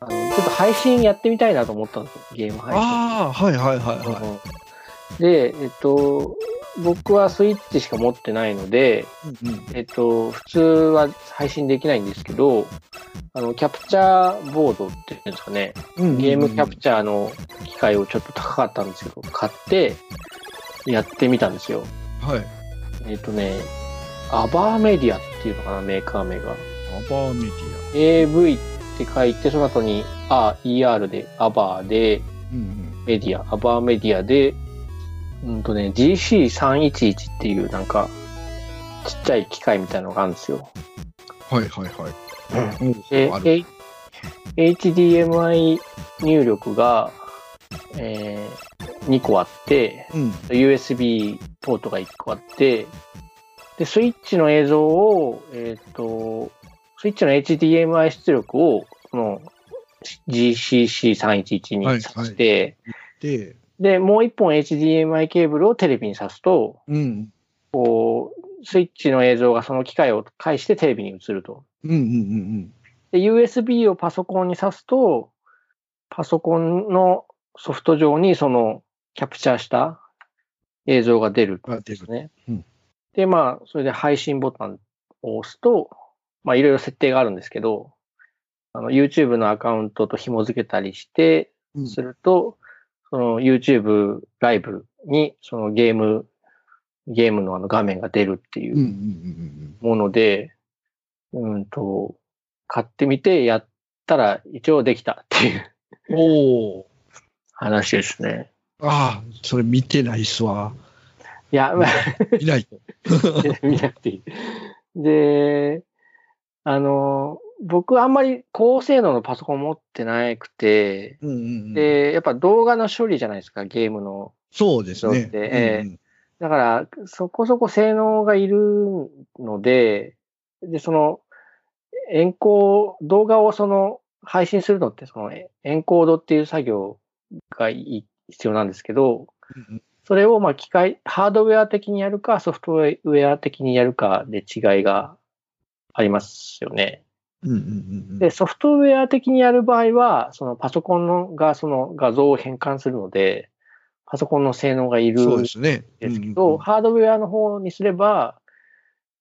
あのちょっと配信やってみたいなと思ったんですよ、ゲーム配信。ああ、はいはいはいはうんで、えっと、僕はスイッチしか持ってないので、い。うんえっと、普通は配信できないんですけど、あの、キャプチャーボードっていうんですかね、うんゲームキャプチャーの機械をちょっと高かったんですけど、買って、やってみたんですよ。はい。えっとね、アバーメディアっていうのかな、メーカー名が。アバーメディ AV って書いて、その後に、あ、ER で、アバーで、メディア、アバーメディアで、うんとね、GC311 っていうなんか、ちっちゃい機械みたいなのがあるんですよ。うん。はいはいはい。うんで HDMI 入力が、えー2個あって、うん。USB ポートが1個あって、で、スイッチの映像を、えっ、と、スイッチの HDMI 出力を、この GCC311 にはい挿して、で、で、もう一本 HDMI ケーブルをテレビに挿すと、うん。こう、スイッチの映像がその機械を介してテレビに映ると。うんうんうんで、USB をパソコンに挿すと、パソコンのソフト上にそのキャプチャーした映像が出るうん。ですね。うんで、まあ、それで配信ボタンを押すと、まあ、いろいろ設定があるんですけど、あの、YouTube のアカウントと紐付けたりして、うんすると、その YouTube ライブにそのゲーム、ゲームのあの画面が出るっていうんうんううんもので、うんと、買ってみてやったら一応できたっていううん。おお。話ですね。ああ、それ見てないっすわ。いや、まあ、見ないと。見なくていい。で、あの、僕あんまり高性能のパソコン持ってなくて、うんうんうん。で、やっぱ動画の処理じゃないですか、ゲームの。そうですね。ええうんうんだから、そこそこ性能がいるので、で、その、エンコー、動画をその、配信するのって、その、エンコードっていう作業が必要なんですけど、うんそれを、まあ、機械、ハードウェア的にやるか、ソフトウェア的にやるかで違いがありますよね。うんうんうんうん。で、ソフトウェア的にやる場合は、そのパソコンのがその画像を変換するので、パソコンの性能がいるそうですけど、うんうんうんハードウェアの方にすれば、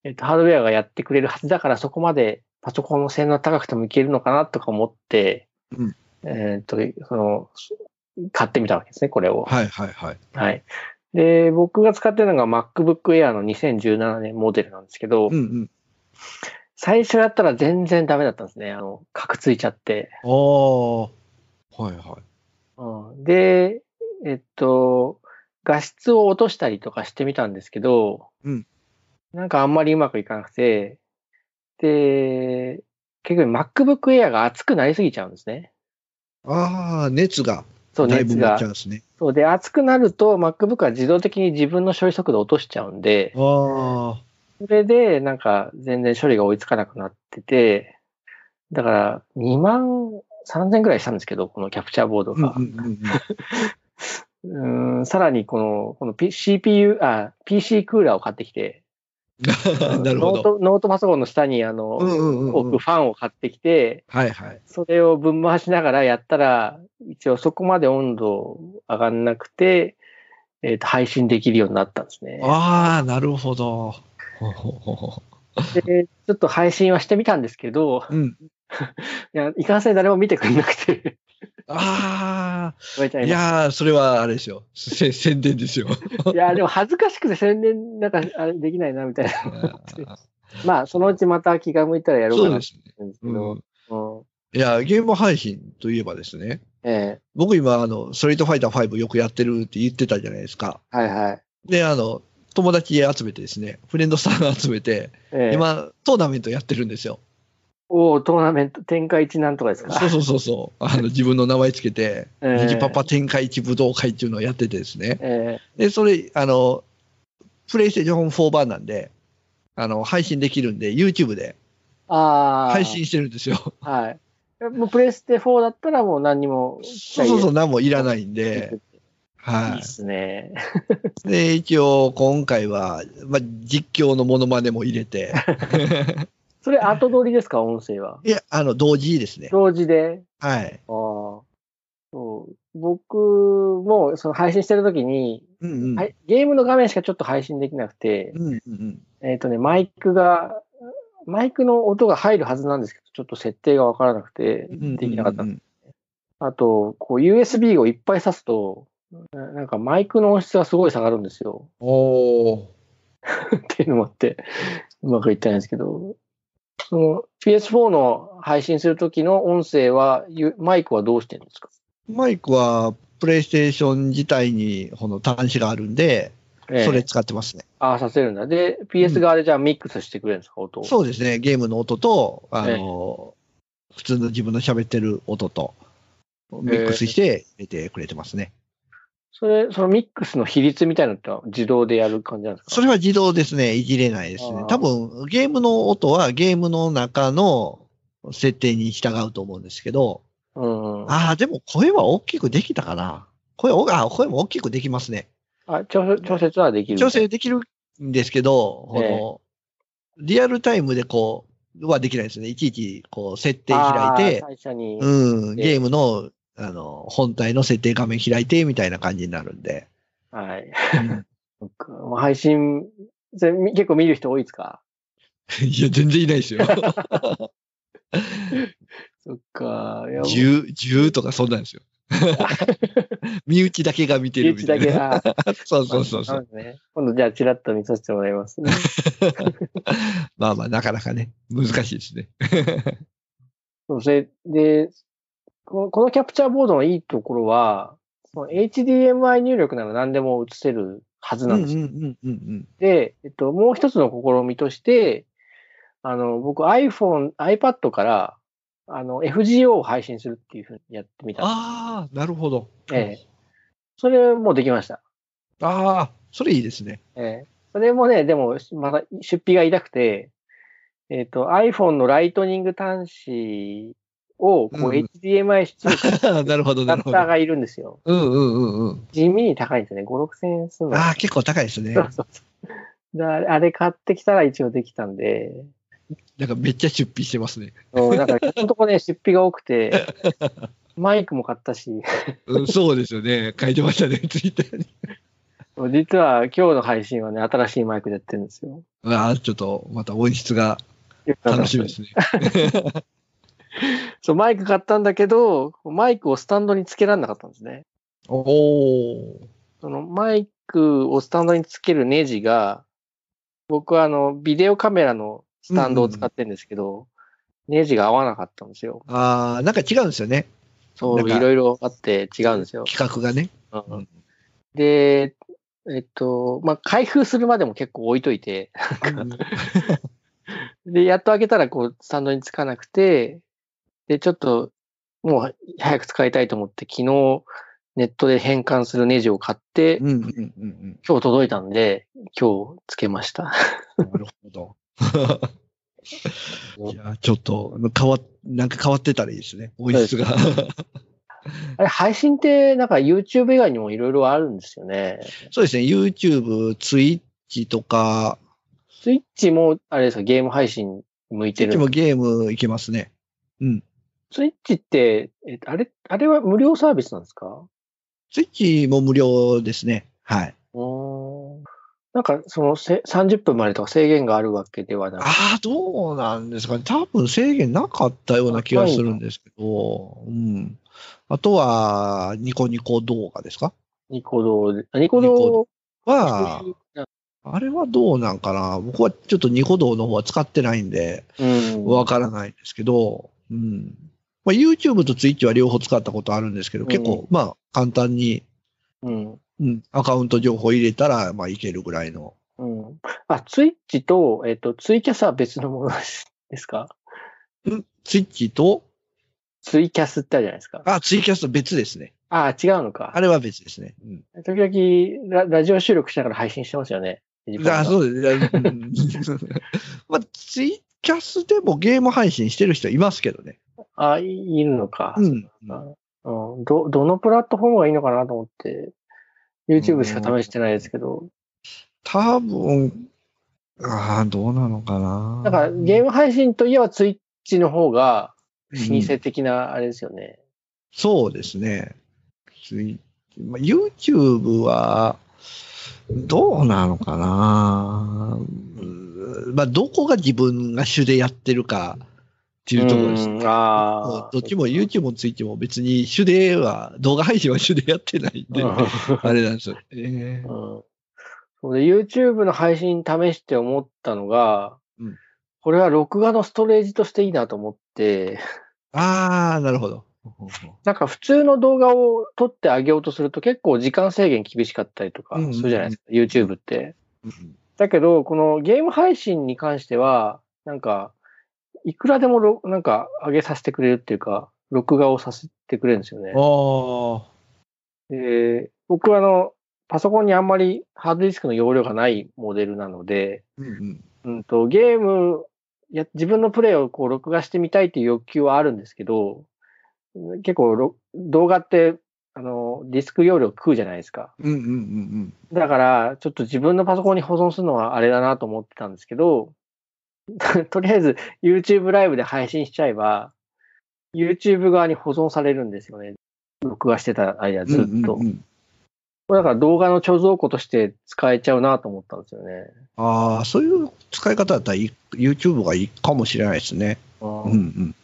えっと、ハードウェアがやってくれるはずだから、そこまでパソコンの性能高くてもいけるのかなとか思って、うんえっと、その、買ってみたわけですね、これを。はいはいはい。はい。で、僕が使ってるのが MacBook Air の2017年モデルなんですけど、うんうん。最初やったら全然ダメだったんですね。あの、カクついちゃって。ああ。はいはい。うん、で、えっと、画質を落としたりとかしてみたんですけど、うんなんかあんまりうまくいかなくて、で、結局 MacBook Air が熱くなりすぎちゃうんですね。ああ、熱がそう、熱がだいぶ持っちゃ。うんですね。そうで、熱くなると MacBook は自動的に自分の処理速度を落としちゃうんで、ああ。それでなんか全然処理が追いつかなくなってて、だから2万3000ぐらいしたんですけど、このキャプチャーボードが。うんさらにこの、この CPU、あ、PC クーラーを買ってきて、なるほど。ノート、ノートパソコンの下にあの、うんうんうんうん置くファンを買ってきて、はいはい。それをぶん回しながらやったら、一応そこまで温度上がんなくて、えっ、と、配信できるようになったんですね。ああ、なるほど。で、ちょっと配信はしてみたんですけど、うん。いや、いかんせん誰も見てくれなくて、ああ、いいやー、それはあれですよ。せ宣伝ですよ。いや、でも恥ずかしくて宣伝なんかあれできないな、みたいな。まあ、そのうちまた気が向いたらやろうかなとそうですね。いや、ゲーム配信といえばですね、え僕今、あの、ストリートファイター5よくやってるって言ってたじゃないですか。えはいはい。で、あの、友達集めてですね、フレンドさん集めて、ええ今、トーナメントやってるんですよ。おお、トーナメント、天下一なんとかですか？そうそうそうそう。あの、自分の名前つけて、ええニジパパ天下一武道会っていうのをやっててですね。えで、それ、あの、プレイステーション4版なんで、あの、配信できるんで、YouTube で。配信してるんですよ。はい。もうプレステ4だったらもう何にも。そうそうそう、何もいらないんいで、いはですね。い。で、一応、今回は、まあ、実況のモノマネも入れて、それ後取りですか、音声は。いや、あの、同時ですね。同時で？はい。ああ。そう僕もその配信してるときに、うんうん。はい、ゲームの画面しかちょっと配信できなくて、うんうんうん。えっ、とね、マイクが、マイクの音が入るはずなんですけど、ちょっと設定がわからなくて、できなかった。うんうんあと、こう USB をいっぱい挿すと、ななんかマイクの音質がすごい下がるんですよ。おー。っていうのもあって、うまくいってないんですけど、その PS4 の配信するときの音声は、ゆマイクはどうしてるんですか？マイクは、プレイステーション自体にこの端子があるんで、ええそれ使ってますね。ああ、させるんだ。で、PS 側でじゃあミックスしてくれるんですか、音を？そうですね。ゲームの音と、あの、普通の自分の喋ってる音と、ミックスして入れてくれてますね。それ、そのミックスの比率みたいなのって自動でやる感じなんですか？それは自動ですね。いじれないです。ね多分、ゲームの音はゲームの中の設定に従うと思うんですけど、うんうん。ああ、でも声は大きくできたかな。声、おあ声も大きくできますね。あ調調節はできる調整できるんですけど、こええの、リアルタイムでこう、はできないですね。いちいち、こう、設定開いてあー、最初に。うん、ええゲームの、あの、本体の設定画面開いて、みたいな感じになるんで。はい。うん配信、それみ結構見る人多いですか？いや、全然いないですよ。そっか。いや10、10とかそんなんですよ。身内だけが見てるみたい身内な。だけそうそうそうそう。ですね。今度じゃあチラッと見させてもらいますね。まあまあ、なかなかね、難しいですね。そうそれでこの、このキャプチャーボードのいいところは、その HDMI 入力なら何でも映せるはずなんですよ。で、えっと、もう一つの試みとして、あの、僕 iPhone、iPad から、あの、FGO を配信するっていうふうにやってみた。ああ、なるほど。ええそれもできました。ああ、それいいですね。ええそれもね、でも、まだ出費が痛くて、えっ、と、iPhone のライトニング端子を、こう、うん HDMI 出力 なるほど、なるほど。がいるんですよ。うんうんうんうん。地味に高いんですよね。5、6千円するの。ああ、結構高いですねそ。うそうそう。だあれ買ってきたら一応できたんで、なんかめっちゃ出費してますね。そうなんか、このとこね、出費が多くて、マイクも買ったし、うん、そうですよね。書いてましたね、ツイッターに。実は今日の配信はね、新しいマイクでやってるんですよ。ああ、ちょっとまた音質が楽しみですね。そう、マイク買ったんだけど、マイクをスタンドにつけられなかったんですね。おお。そのマイクをスタンドにつけるネジが、僕はあの、ビデオカメラのスタンドを使ってるんですけど、ネジが合わなかったんですよ。ああ、なんか違うんですよね。そう、いろいろあって違うんですよ。企画がね。うんうんで、えっと、まあ、開封するまでも結構置いといて、で、やっと開けたらこう、スタンドにつかなくて、で、ちょっと、もう早く使いたいと思って、昨日、ネットで変換するネジを買って、うんうんうんうん。今日届いたんで、今日つけました。なるほど。いや、ちょっと、変わっ、なんか変わってたらいいですね。音質が。あれ、配信って、なんか YouTube 以外にもいろいろあるんですよね。そうですね。YouTube、Twitch とか、スイッチも、あれですか、ゲーム配信向いて Twitch る。もゲームいけますね。うん。スイッチって、えあれ、あれは無料サービスなんですか？Twitch も無料ですね。はい。なんか、そのせ、30分までとか制限があるわけではなくああ、どうなんですかね。多分制限なかったような気がするんですけど、うん。あとは、ニコニコ動画ですか？ニコ動で、あニコ動はあれはどうなんかな僕はちょっとニコ動の方は使ってないんで、うん。わからないですけど、うん。まあ、YouTube と Twitch は両方使ったことあるんですけど、うん結構、まあ、簡単に、うん。うん、アカウント情報入れたら、まあ、いけるぐらいの。うん。あ、ツイッチと、えっと、ツイキャスは別のものですか？ん ?Twitch と、ツイキャスってあるじゃないですか。あ、ツイキャスと別ですね。あ、違うのか。あれは別ですね。うん。時々ラ、ラジオ収録しながら配信してますよね。あ、そうです。うん まあ、ツイキャスでもゲーム配信してる人いますけどね。あ、いいるのか。うん。うん、ど、どのプラットフォームがいいのかなと思って、YouTube しか試してないですけど、多分、ああ、どうなのかな。だからゲーム配信といえばツイッチの方が老舗的なあれですよね。そうですね。まあ YouTube は、どうなのかな。うんまあ、どこが自分が主でやってるかっていうところです。うんああ。どっちも YouTube も Twitch も別に主では、動画配信は主でやってないんで、あれなんですよ。ええうんそうで YouTube の配信試して思ったのが、うんこれは録画のストレージとしていいなと思って、ああ、なるほど。なんか普通の動画を撮ってあげようとすると結構時間制限厳しかったりとかするじゃないですか、YouTube って。うんだけど、このゲーム配信に関しては、なんか、いくらでもろなんか上げさせてくれるっていうか、録画をさせてくれるんですよね。あで僕はあの、パソコンにあんまりハードディスクの容量がないモデルなので、あ、うんうん。うんと、ゲームや、自分のプレイをこう録画してみたいっていう欲求はあるんですけど、結構ろ動画って、あの、ディスク容量食うじゃないですか。うんうんうんだから、ちょっと自分のパソコンに保存するのはあれだなと思ってたんですけど、とりあえず YouTube ライブで配信しちゃえば、YouTube 側に保存されるんですよね。録画してた間うん。ずっと。うんうんうんこれだから動画の貯蔵庫として使えちゃうなと思ったんですよね。ああ、そういう使い方だったら YouTube がいいかもしれないですね。うんうん。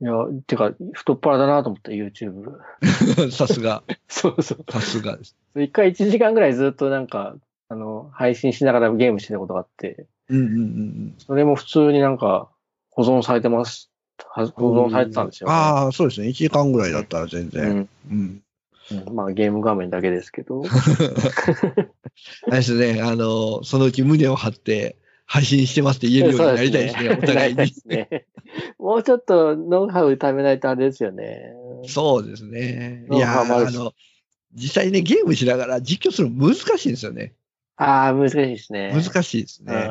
いや、てか、太っ腹だなと思った、YouTube。さすが、そうそう。さすがです。一回1時間ぐらいずっとなんか、あの、配信しながらゲームしてたことがあって、うんうんうんそれも普通になんか保存されてます。は保うん。存されてたんですよ、ね。ああ、そうですね。1時間ぐらいだったら全う然。んうん。うんまあゲーム画面だけですけど。あれですね、あの、そのうち胸を張って配信してますって言えるようになりたいですね、お互いにね。もうちょっとノウハウ貯めないとあれですよね。そうですね。うんいやあの、実際ね、ゲームしながら実況するの難しいんですよね。ああ、難しいですね。難しいですね。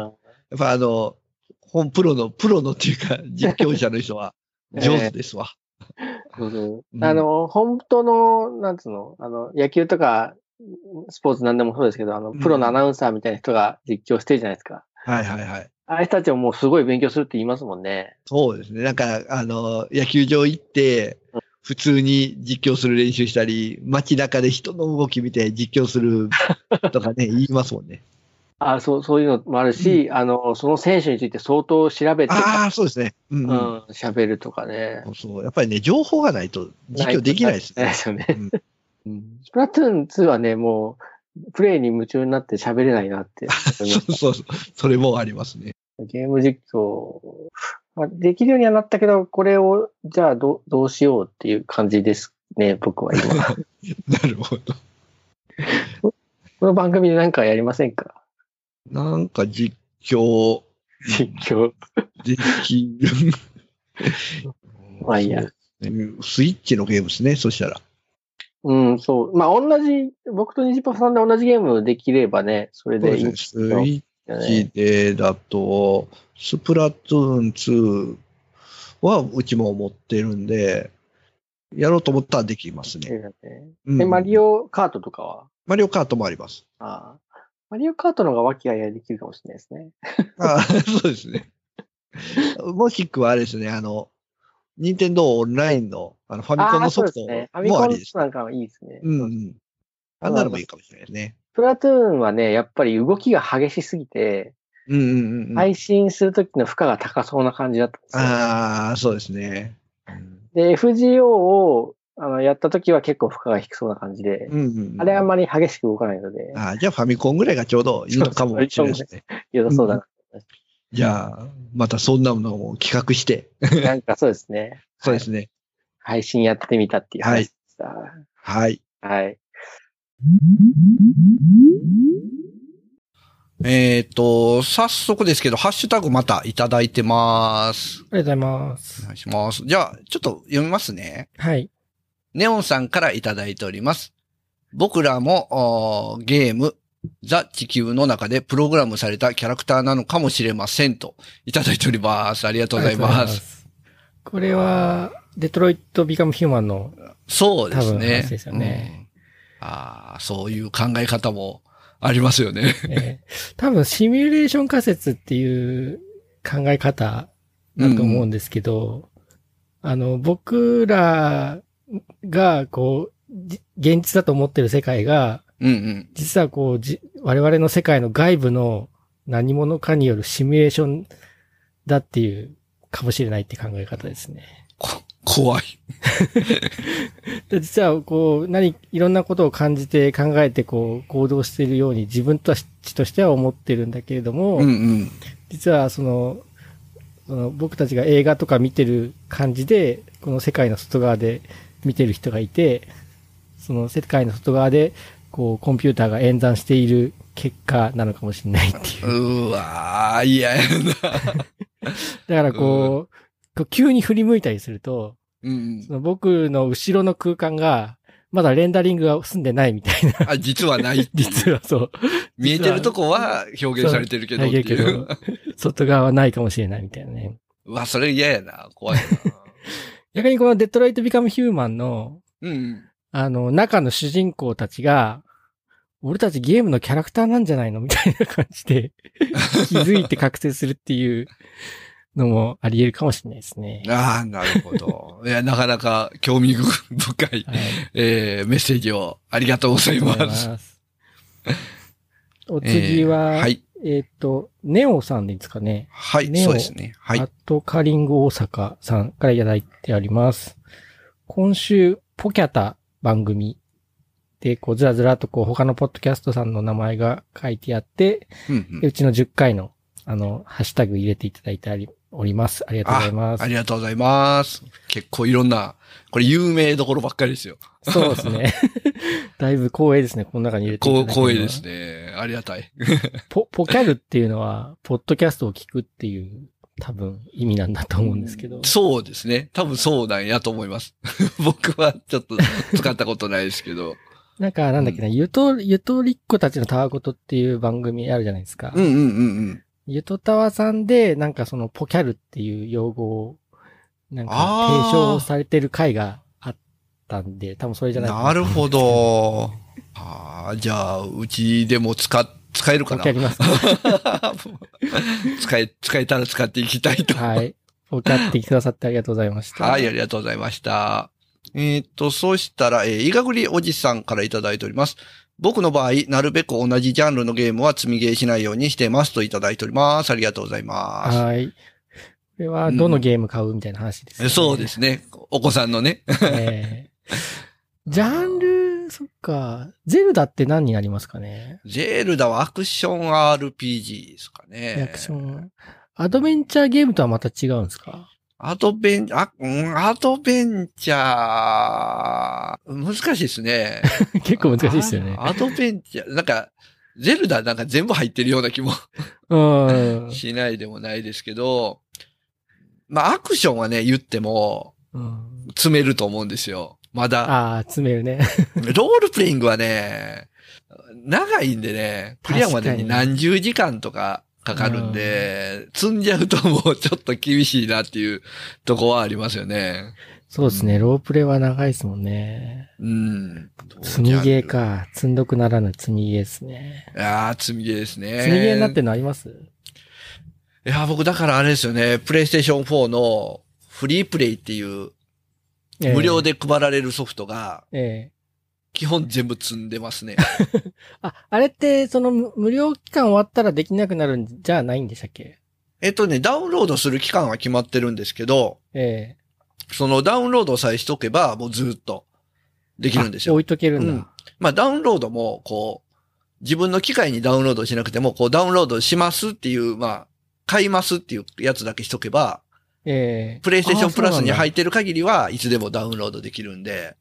っぱあの、本プロの、プロのっていうか、実況者の人は上手ですわ。あの、本当の、なんつうの、あの、野球とか、スポーツなんでもそうですけど、あの、プロのアナウンサーみたいな人が実況してるじゃないですか。はいはいはい。ああいう人たちももうすごい勉強するって言いますもんね。そうですね。なんか、あの、野球場行ってうん、普通に実況する練習したり、街中で人の動き見て実況するとかね、言いますもんね。あそう、そういうのもあるし、あの、その選手について相当調べて、ああ、そうですね。うん、ううんん、喋るとかね。そう。やっぱりね、情報がないと実況できないですね。すよね。うんうんスプラトゥーン2はね、もう、プレイに夢中になって喋れないなってそう そうそう。それもありますね。す。ゲーム実況、まあ、できるようにはなったけど、これを、じゃあどう、どうしようっていう感じですね、僕は今。なるほど。この番組で何かやりませんか？なんか実況実況。できる。まあいいやスイッチのゲームですね、そしたら。うん、そう。まあ、同じ、僕とニジパさんで同じゲームできればね、それでいいんですスイよッね。チでだと、スプラトゥーン2はうちも持ってるんで、やろうと思ったらできますね。うんで、マリオカートとかは？マリオカートもあります。ああマリオカートの方が和気あいあいできるかもしれないですね。あ そうですね。もしくはあれですね、あの、任天堂オンラインのあのファミコンのソフトああそうですね。ファミコンもありです。なんかはいいですね。うんうん。あんなのもいいかもしれないですね。プラトゥーンはね、やっぱり動きが激しすぎて、うんうんうんうん。配信するときの負荷が高そうな感じだったんですよ。ああ、そうですね。で、FGO をあのやったときは結構負荷が低そうな感じで、うんうんうん。あれあんまり激しく動かないので、あーじゃあファミコンぐらいがちょうどいいのかもしれないですね。良さそうだじゃあ、またそんなものを企画して、な。なんかそうですね。そうですね。配信やってみたっていう話でした。はい。はい。えっ、と、早速ですけど、ハッシュタグまたいただいてます。ありがとうございますお。願いします。じゃあ、ちょっと読みますね。はい。ネオンさんからいただいております。僕らもゲーム、ザ・地球の中でプログラムされたキャラクターなのかもしれませんと、いただいております。ありがとうございありがとうございます。す。これは、デトロイト・ビカム・ヒューマンの、そうですね。話ですよねうんああ、そういう考え方もありますよね。えー多分シミュレーション仮説っていう考え方だと思うんですけど、あの、僕らが、こう、じ現実だと思ってる世界が、うんうん。実はこう、じ我々の世界の外部の何者かによるシミュレーションだっていう、かもしれないって考え方ですね。こ怖い。で実はこう、何、いろんなことを感じて考えてこう、行動しているように自分たちとしては思ってるんだけれども、うんうん。実はその、その僕たちが映画とか見てる感じで、この世界の外側で見てる人がいて、その世界の外側で、こう、コンピューターが演算している結果なのかもしれないっていう。うわー、嫌やな。だからこう、こう急に振り向いたりすると、うんその僕の後ろの空間が、まだレンダリングが済んでないみたいな。あ、実はない 実はそう。見えてるとこは表現されてるけどってけい外側はないかもしれないみたいなね。うわ、それ嫌やな。怖いな。逆にこのデトロイト・ビカム・ヒューマンの、うん。あの、中の主人公たちが、俺たちゲームのキャラクターなんじゃないのみたいな感じで 気づいて覚醒するっていうのもあり得るかもしれないですね。ああ、なるほど。いや、なかなか興味深い、はい。えーメッセージをありがとうご。ざいます。お次は、えーはい。えっ、と、ネオさんですかね。はい、ネオそうですね。はいアッ。トカリング大阪さんからいただいております。今週、ポキャタ番組で、こう、ずらずらとこう、他のポッドキャストさんの名前が書いてあって、うんうんでうちの10回の、あの、ハッシュタグ入れていただいてありおります。ありがとうございますあ。りがとうございます。結構いろんな、これ有名どころばっかりですよ。そうですね。だいぶ光栄ですね。この中に入れていただ光栄ですね。ありがたい。ポ、ポキャルっていうのは、ポッドキャストを聞くっていう、多分意味なんだと思うんですけど。そうですね。多分そうなんやと思います。僕はちょっと使ったことないですけど。なんか、なんだっけな、ゆと、ゆとりっ子たちのたわごとっていう番組あるじゃないですか。うんうんうんうん。ゆとたわさんで、なんかそのポキャルっていう用語を、なんか提唱されてる回があったんで、多分それじゃないかなるほ。ど。ああ、じゃあ、うちでも使っ、使えるかな？ポキャります。使え、使えたら使っていきたいと。はい。ポキャってくださってありがとうございました。はい、ありがとうございました。えーっと、そうしたら、えー、いがぐりおじさんからいただいております。僕の場合、なるべく同じジャンルのゲームは積みゲーしないようにしてますといただいております。ありがとうございます。はい。これは、どのゲーム買うみたいな話です、ねそうですね。お子さんのね。えージャンル、そっか。ゼルダって何になりますかね？ゼルダはアクション RPG ですかね。アクション。アドベンチャーゲームとはまた違うんですか？アドベン、あ、うん、アドベンチャー、難しいですね。結構難しいですよね。あアドベンチャー、なんか、ゼルダなんか全部入ってるような気もうん。しないでもないですけど、まあアクションはね、言っても、うん詰めると思うんですよ。まだ。ああ、詰めるね。ロールプレイングはね、長いんでね、クリアまでに何十時間とかかかるんで、積んじゃうともうちょっと厳しいなっていうとこはありますよね。そうですね。ロープレイは長いですもんね。うん。積みゲー。か。積んどくならぬ積みゲーですね。ああ、積みゲーですね。積みゲーになってるのあります？いや、僕だからあれですよね、プレイステーション4のフリープレイっていう無料。で配られるソフトがええええ基本全部積んでますね。あ、あれって、その無無料期間終わったらできなくなるんじゃないんでしたっけ？えっとね、ダウンロードする期間は決まってるんですけど、ええそのダウンロードさえしとけばもうずっとできるんですよ。あ置いとけるんだ。うんまあダウンロードもこう、自分の機械にダウンロードしなくても、こうダウンロードしますっていう、まあ、買いますっていうやつだけしとけば、ええプレイステーションプラスに入っってる限りはいつでもダウンロードできるんで、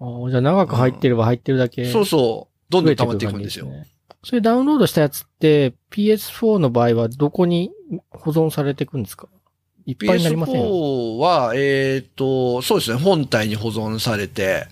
あじゃあ長く入ってれば入ってるだけ。そうそう、どんどん溜まっていくんですよ。ね。それダウンロードしたやつって PS4 の場合はどこに保存されていくんですか？いっぱいになりません PS4 は、えっ、と、そうですね、本体に保存されて、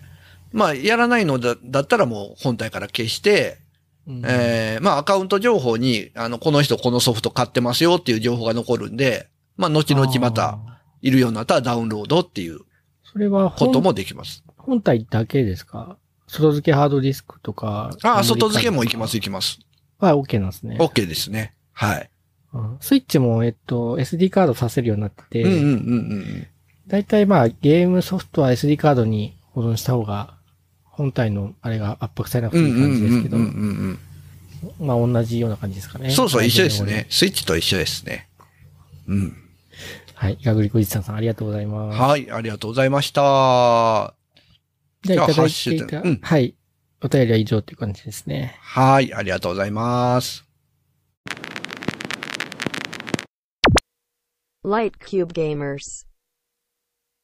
まあ、やらないのだだったらもう本体から消して、うんえーまあ、アカウント情報に、あの、この人このソフト買ってますよっていう情報が残るんで、まあ、後々またあーいるようになったらダウンロードっていうそれは本こともできます。本体だけですか？外付けハードディスクとか。ああ、外付けも行きます、行きます。は OK なんですね。OK ですね。はい。うんスイッチも、えっと、SD カードさせるようになってて、うんうんうんうん。だいたいまあ、ゲームソフトは SD カードに保存した方が、本体のあれが圧迫されなくていい感じですけど、うんうんうんまあ同じような感じですかね。うんそうそう、一緒ですね。。スイッチと一緒ですね。うん。はい。ガグリコジさんさんありがとうございます。はい、ありがとうございました。じゃあ、いただいていた、グうんはい。お便りは以上という感じですね。はい、ありがとうございます。Light Cube Gamers.